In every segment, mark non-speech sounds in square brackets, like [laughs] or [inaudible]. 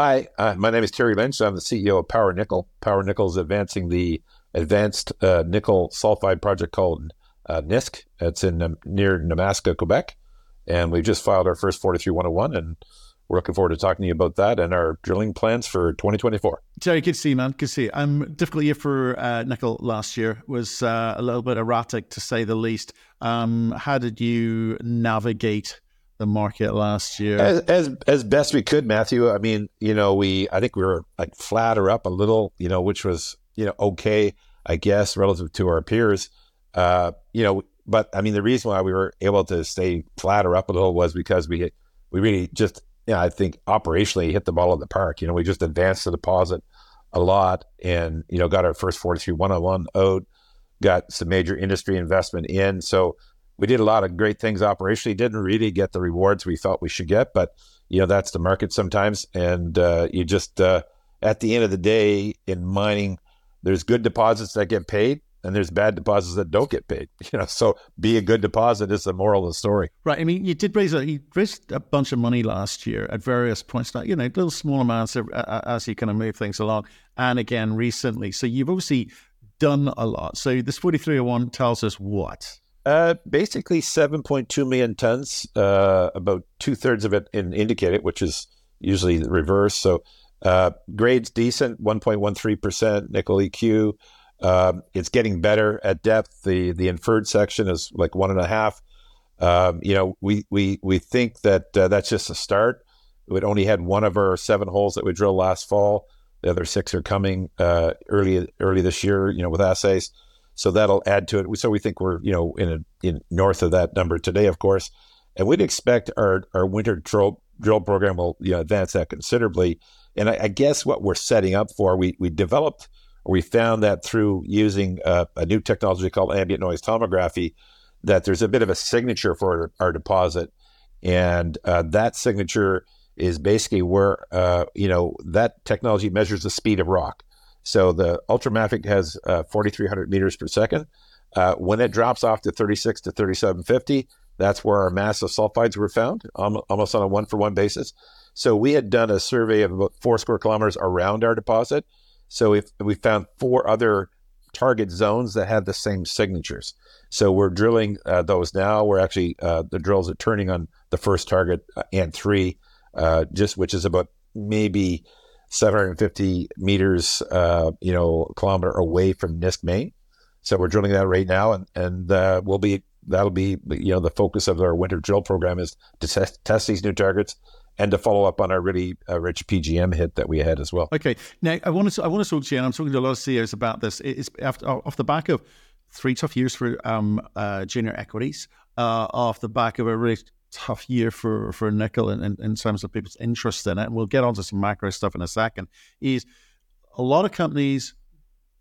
Hi, uh, my name is Terry Lynch. I'm the CEO of Power Nickel. Power Nickel is advancing the advanced uh, nickel sulfide project called uh, NISK. It's in um, near Nemaska, Quebec, and we've just filed our first 43101, and we're looking forward to talking to you about that and our drilling plans for 2024. Terry, good to see you, man. Good to see you. Um, difficult year for uh, nickel last year was uh, a little bit erratic to say the least. Um, how did you navigate? The market last year? As, as, as best we could, Matthew. I mean, you know, we I think we were like flat or up a little, you know, which was you know okay, I guess, relative to our peers. Uh, you know, but I mean, the reason why we were able to stay flat or up a little was because we we really just, you know, I think operationally hit the ball in the park. You know, we just advanced the deposit a lot, and you know, got our first forty three one on one out, got some major industry investment in, so we did a lot of great things operationally. Didn't really get the rewards we thought we should get, but you know that's the market sometimes. And uh, you just uh, at the end of the day in mining, there's good deposits that get paid, and there's bad deposits that don't get paid. [laughs] You know, so be a good deposit is the moral of the story. Right. I mean, you did raise a you raised a bunch of money last year at various points. Like You know, little small amounts of, uh, as you kind of move things along, and again recently. So you've obviously done a lot. So this 4301 tells us what uh, basically 7.2 million tons, uh, about two thirds of it in indicated, which is usually the reverse. So uh, grades decent, 1.13% nickel EQ. Um, it's getting better at depth. The the inferred section is like one and a half. Um, you know, we we we think that uh, that's just a start. We only had one of our seven holes that we drilled last fall. The other six are coming uh, early early this year. You know, with assays. So that'll add to it. So we think we're, you know, in a, in north of that number today, of course. And we'd expect our, our winter drill, drill program will you know, advance that considerably. And I, I, guess what we're setting up for, we, we developed or we found that through using uh, a new technology called ambient noise tomography, that there's a bit of a signature for our, our deposit. And uh, that signature is basically where, uh, you know, that technology measures the speed of rock. So the Ultramafic has uh, 4,300 meters per second. Uh, when it drops off to 36 to 3750, that's where our massive sulfides were found, almost on a one for one basis. So we had done a survey of about four square kilometers around our deposit. So if we found four other target zones that had the same signatures. So we're drilling uh, those now. We're actually uh, the drills are turning on the first target uh, and three, uh, just which is about maybe 750 meters, uh, you know, kilometer away from Nisk main. So we're drilling that right now, and and uh, we'll be that'll be you know the focus of our winter drill program is to test, test these new targets and to follow up on our really uh, rich PGM hit that we had as well. Okay, now I want to I want to talk to you, and I'm talking to a lot of CEOs about this. It's after, off the back of three tough years for um, uh, junior equities, uh, off the back of a really tough year for for nickel in, in, in, terms of people's interest in it. And we'll get onto some macro stuff in a second. Is a lot of companies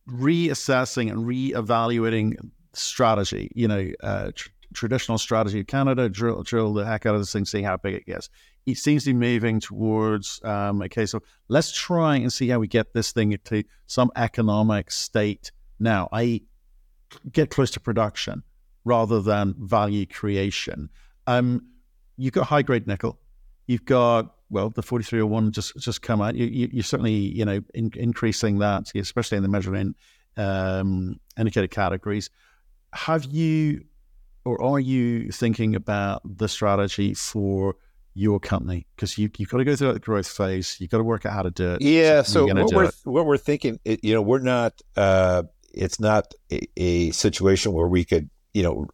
reassessing and reevaluating strategy. You know, uh, tr- traditional strategy of Canada, drill drill the heck out of this thing, see how big it gets. It seems to be moving towards um, a case of let's try and see how we get this thing to some economic state now. I get close to production rather than value creation. Um, you've got high grade nickel. You've got well, the 4301 just just come out. You, you, you're certainly you know in, increasing that, especially in the measuring um, indicated categories. Have you or are you thinking about the strategy for your company because you you've got to go through that growth phase. You've got to work out how to do it. Yeah. So, so what we're it. what we're thinking, you know, we're not. Uh, it's not a, a, situation where we could, you know,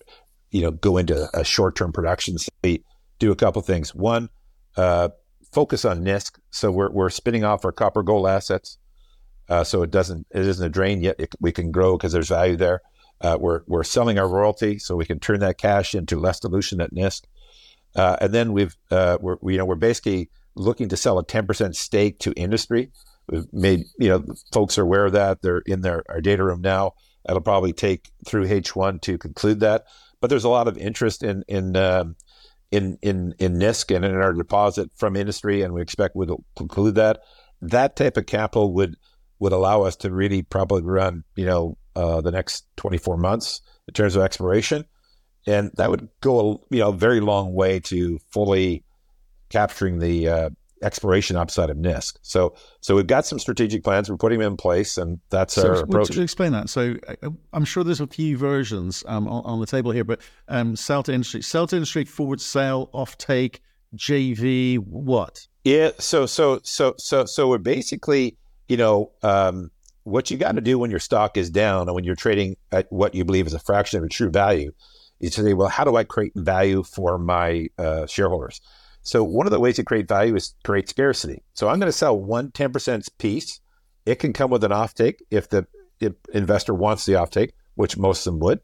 you know, go into a short term production state do a couple things. One, uh, focus on NISK. So we're, we're spinning off our copper gold assets. Uh, so it doesn't it isn't a drain yet. It, we can grow because there's value there. Uh, we're we're selling our royalty, so we can turn that cash into less dilution at NISK. Uh, and then we've uh, we're you know we're basically looking to sell a 10% stake to industry. We've made you know folks are aware of that. They're in their our data room now. That'll probably take through H1 to conclude that. But there's a lot of interest in in um, in in in NISK and in our deposit from industry, and we expect we'll conclude that. That type of capital would would allow us to really probably run, you know, uh, the next 24 months in terms of exploration, and that would go a you know very long way to fully capturing the uh, exploration upside of Nisk. So, so we've got some strategic plans. We're putting them in place, and that's so, our approach. To explain that, so uh, I'm sure there's a few versions um, on, on, the table here, but um, sell to industry, sell to industry, forward sale, offtake, JV, what? Yeah. So, so, so, so, so we're basically, you know, um, what you got to do when your stock is down and when you're trading at what you believe is a fraction of a true value is to say, well, how do I create value for my uh, shareholders? So one of the ways to create value is create scarcity. So I'm going to sell one 10% piece. It can come with an offtake if the if investor wants the offtake, which most of them would.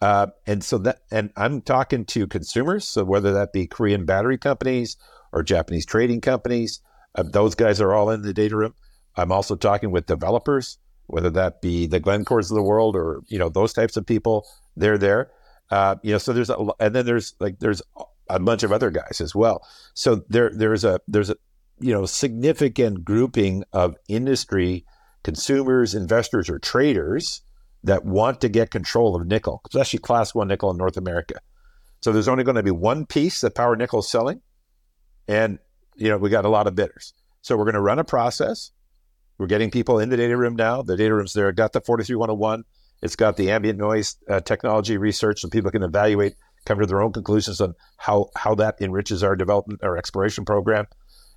Uh, and so that, and I'm talking to consumers. So whether that be Korean battery companies or Japanese trading companies, uh, those guys are all in the data room. I'm also talking with developers, whether that be the Glencores of the world or you know those types of people. They're there. Uh, you know, so there's a, and then there's like there's a bunch of other guys as well. So there there's a there's a you know significant grouping of industry consumers, investors, or traders that want to get control of nickel, especially class one nickel in North America. So there's only going to be one piece that Power Nickel is selling, and you know we got a lot of bidders. So we're going to run a process. We're getting people in the data room now. The data room's there. Got the 43101. It's got the ambient noise uh, technology research, so people can evaluate come to their own conclusions on how how that enriches our development our exploration program.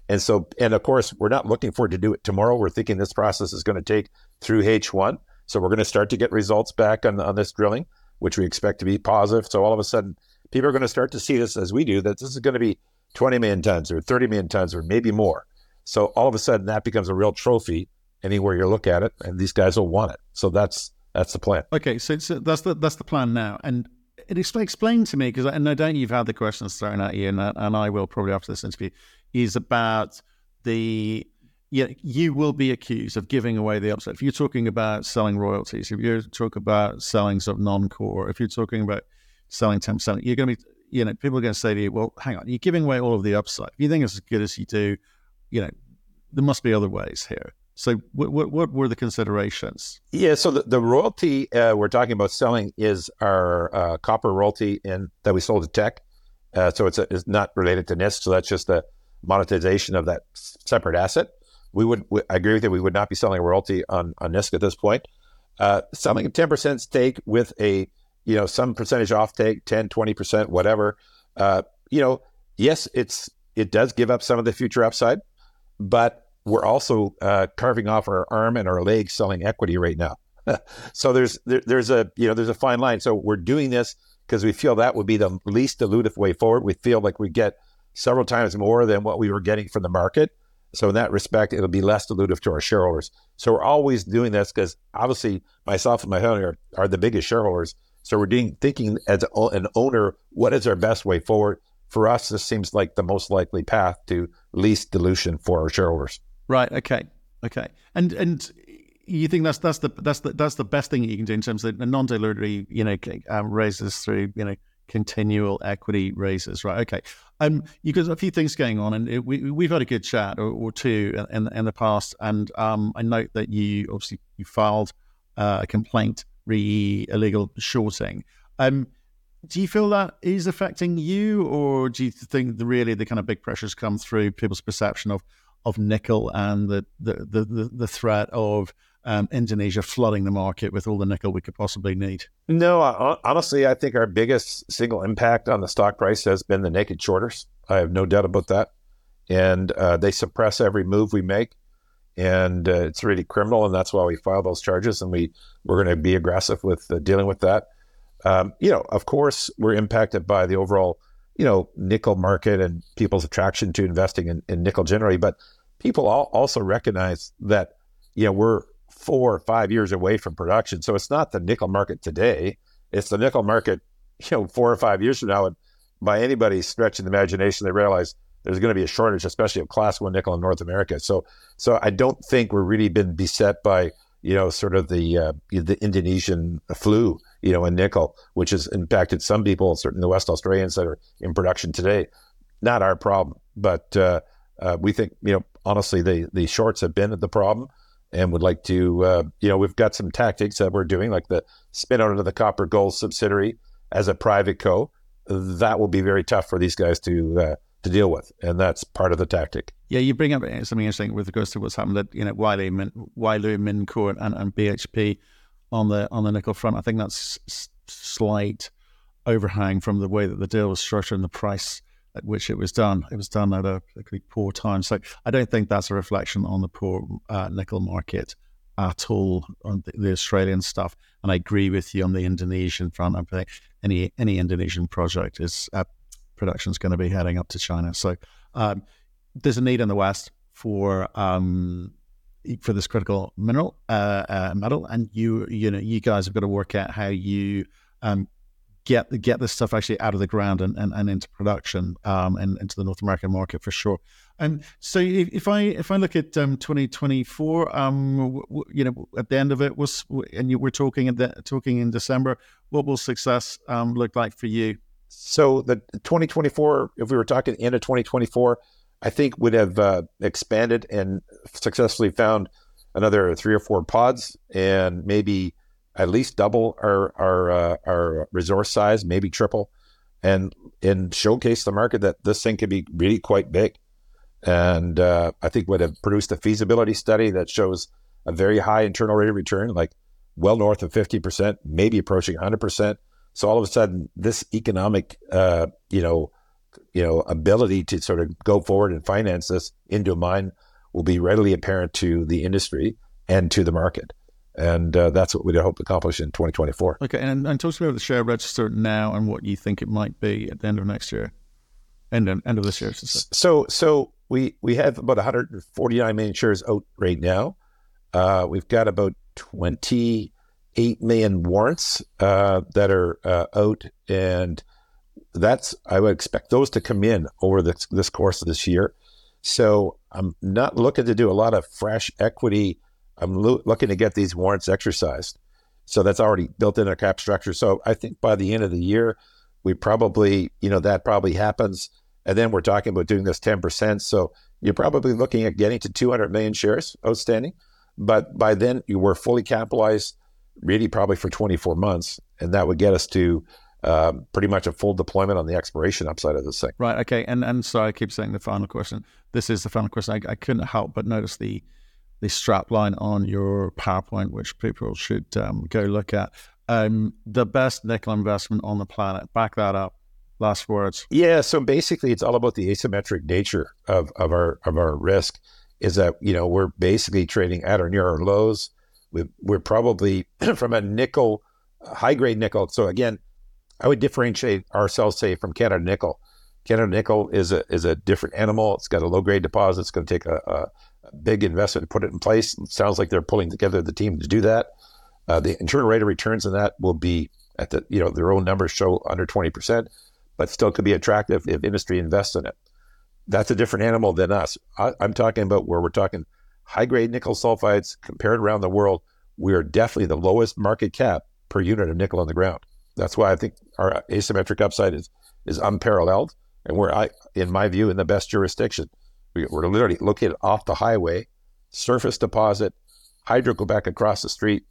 And so, and of course, we're not looking forward to do it tomorrow. We're thinking this process is going to take through H1. So we're going to start to get results back on, on this drilling, which we expect to be positive. So all of a sudden, people are going to start to see this as we do, that this is going to be 20 million tons or 30 million tons or maybe more. So all of a sudden, that becomes a real trophy anywhere you look at it, and these guys will want it. So that's that's the plan. Okay, so, so that's the that's the plan now. And it explain to me because and no doubt you've had the questions thrown at you, and and I will probably after this interview, is about the yeah, you will be accused of giving away the upside. If you're talking about selling royalties, if you're talking about selling sort of non-core, if you're talking about selling ten percent, you're going to be, you know, people are going to say to you, "Well, hang on, you're giving away all of the upside. If you think it's as good as you do, you know, there must be other ways here." So, what, what, what were the considerations? Yeah, so the, the royalty uh, we're talking about selling is our uh, copper royalty in that we sold to Teck. Uh, so it's, a, it's not related to Nisk. So that's just the monetization of that separate asset. We would, we, I agree with you. We would not be selling a royalty on on Nisk at this point. Uh, selling a ten percent stake with a you know some percentage off take, 10, 20 percent, whatever. Uh, you know, yes, it's it does give up some of the future upside, but we're also uh, carving off our arm and our leg selling equity right now. [laughs] so there's there, there's a you know there's a fine line. So we're doing this because we feel that would be the least dilutive way forward. We feel like we get several times more than what we were getting from the market. So in that respect, it'll be less dilutive to our shareholders. So we're always doing this because obviously myself and my family are, are the biggest shareholders. So we're doing thinking as an owner, what is our best way forward? For us, this seems like the most likely path to least dilution for our shareholders. Right. Okay. Okay. And and you think that's that's the that's the that's the best thing you can do in terms of the non-dilutory, you know, um, raises through you know continual equity raises. Right. Okay. Um, you got a few things going on, and it, we we've had a good chat or, or two in in the past, and um, I note that you obviously you filed uh, a complaint re illegal shorting. Um, do you feel that is affecting you, or do you think the really the kind of big pressures come through people's perception of of nickel and the the the, the threat of um, Indonesia flooding the market with all the nickel we could possibly need? No, honestly, I think our biggest single impact on the stock price has been the naked shorters. I have no doubt about that, and uh, they suppress every move we make, and uh, it's really criminal, and that's why we filed those charges, and we we're going to be aggressive with uh, dealing with that. Um, you know, of course, we're impacted by the overall you know nickel market and people's attraction to investing in, in nickel generally, but people also recognize that you know we're four or five years away from production. So it's not the nickel market today; it's the nickel market, you know, four or five years from now. And by anybody's stretch of the imagination, they realize there's going to be a shortage, especially of class one nickel in North America. So, so I don't think we're really been beset by you know sort of the uh, the Indonesian flu, you know, in nickel, which has impacted some people, certainly the West Australians that are in production today. Not our problem, but uh, uh, we think you know honestly, the the shorts have been the problem, and would like to, uh, you know, we've got some tactics that we're doing, like the spin out of the Copper Gold subsidiary as a private co. That will be very tough for these guys to uh, to deal with, and that's part of the tactic. Yeah, you bring up something interesting with regards to what's happened. That you know, Wiley, Min, Wyloo, Mincor, and, and BHP on the on the nickel front. I think that's slight overhang from the way that the deal was structured and the price at which it was done. It was done at a particularly poor time. So I don't think that's a reflection on the poor uh, nickel market at all on the, the, Australian stuff. And I agree with you on the Indonesian front. I think any any Indonesian project is uh, production is going to be heading up to China. So um, there's a need in the West for um, for this critical mineral uh, uh, metal, and you you know you guys have got to work out how you um, get get this stuff actually out of the ground and, and, and into production um, and into the North American market for sure. And so if, if I if I look at um, 2024, um, w- w- you know, at the end of it was, and you were talking in the, talking in December, what will success um, look like for you? So the 2024, if we were talking end of 2024, I think would have uh, expanded and successfully found another three or four pods and maybe at least double our our uh, our resource size, maybe triple, and and showcase the market that this thing could be really quite big. And uh, I think would have produced a feasibility study that shows a very high internal rate of return, like well north of fifty percent, maybe approaching hundred percent. So all of a sudden, this economic, uh, you know, you know, ability to sort of go forward and finance this into a mine will be readily apparent to the industry and to the market and uh, that's what we'd hope to accomplish in 2024. Okay, and, and talk to me about the share register now and what you think it might be at the end of next year, end of, end of this year. So, so we we have about 149 million shares out right now. Uh, we've got about 28 million warrants uh, that are uh, out, and that's I would expect those to come in over this this course of this year. So I'm not looking to do a lot of fresh equity I'm lo- looking to get these warrants exercised. So that's already built in our cap structure. So I think by the end of the year, we probably, you know, that probably happens. And then we're talking about doing this 10%. So you're probably looking at getting to 200 million shares outstanding. But by then, you were fully capitalized, really probably for 24 months. And that would get us to um, pretty much a full deployment on the expiration upside of this thing. Right. Okay. And and so I keep saying the final question. This is the final question. I, I couldn't help but notice the the strap line on your PowerPoint, which people should um, go look at. Um, the best nickel investment on the planet. Back that up. Last words. Yeah. So basically, it's all about the asymmetric nature of, of our of our risk. Is that you know we're basically trading at or near our lows. we we're probably [clears throat] from a nickel, high grade nickel. So again, I would differentiate ourselves, say, from Canada Nickel. Canada Nickel is a is a different animal. It's got a low grade deposit. It's going to take a, a big investment to put it in place. It sounds like they're pulling together the team to do that. Uh, the internal rate of returns in that will be at the you know their own numbers show under twenty percent, but still could be attractive if industry invests in it. That's a different animal than us. I, I'm talking about where we're talking high grade nickel sulfides compared around the world. We are definitely the lowest market cap per unit of nickel on the ground. That's why I think our asymmetric upside is is unparalleled, and we're, I, in my view, in the best jurisdiction. We're literally located off the highway, surface deposit, Hydro Quebec across the street,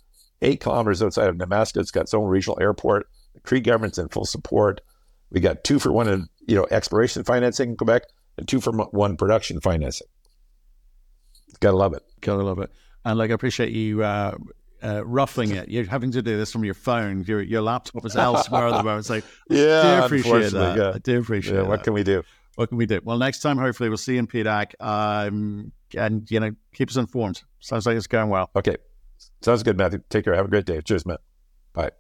eight kilometers outside of Nemaska. It's got its own regional airport. The Cree government's in full support. We got two for one in you know exploration financing in Quebec and two for one production financing. Gotta love it. Gotta love it. And like I appreciate you uh, uh, ruffling it. You're having to do this from your phone. Your your laptop is elsewhere at the moment. So yeah, I do appreciate that. Yeah. I do appreciate yeah, that. What can we do? What can we do? Well, next time, hopefully, we'll see you in PDAC. Um, and, you know, keep us informed. Sounds like it's going well. Okay. Sounds good, Matthew. Take care. Have a great day. Cheers, man. Bye.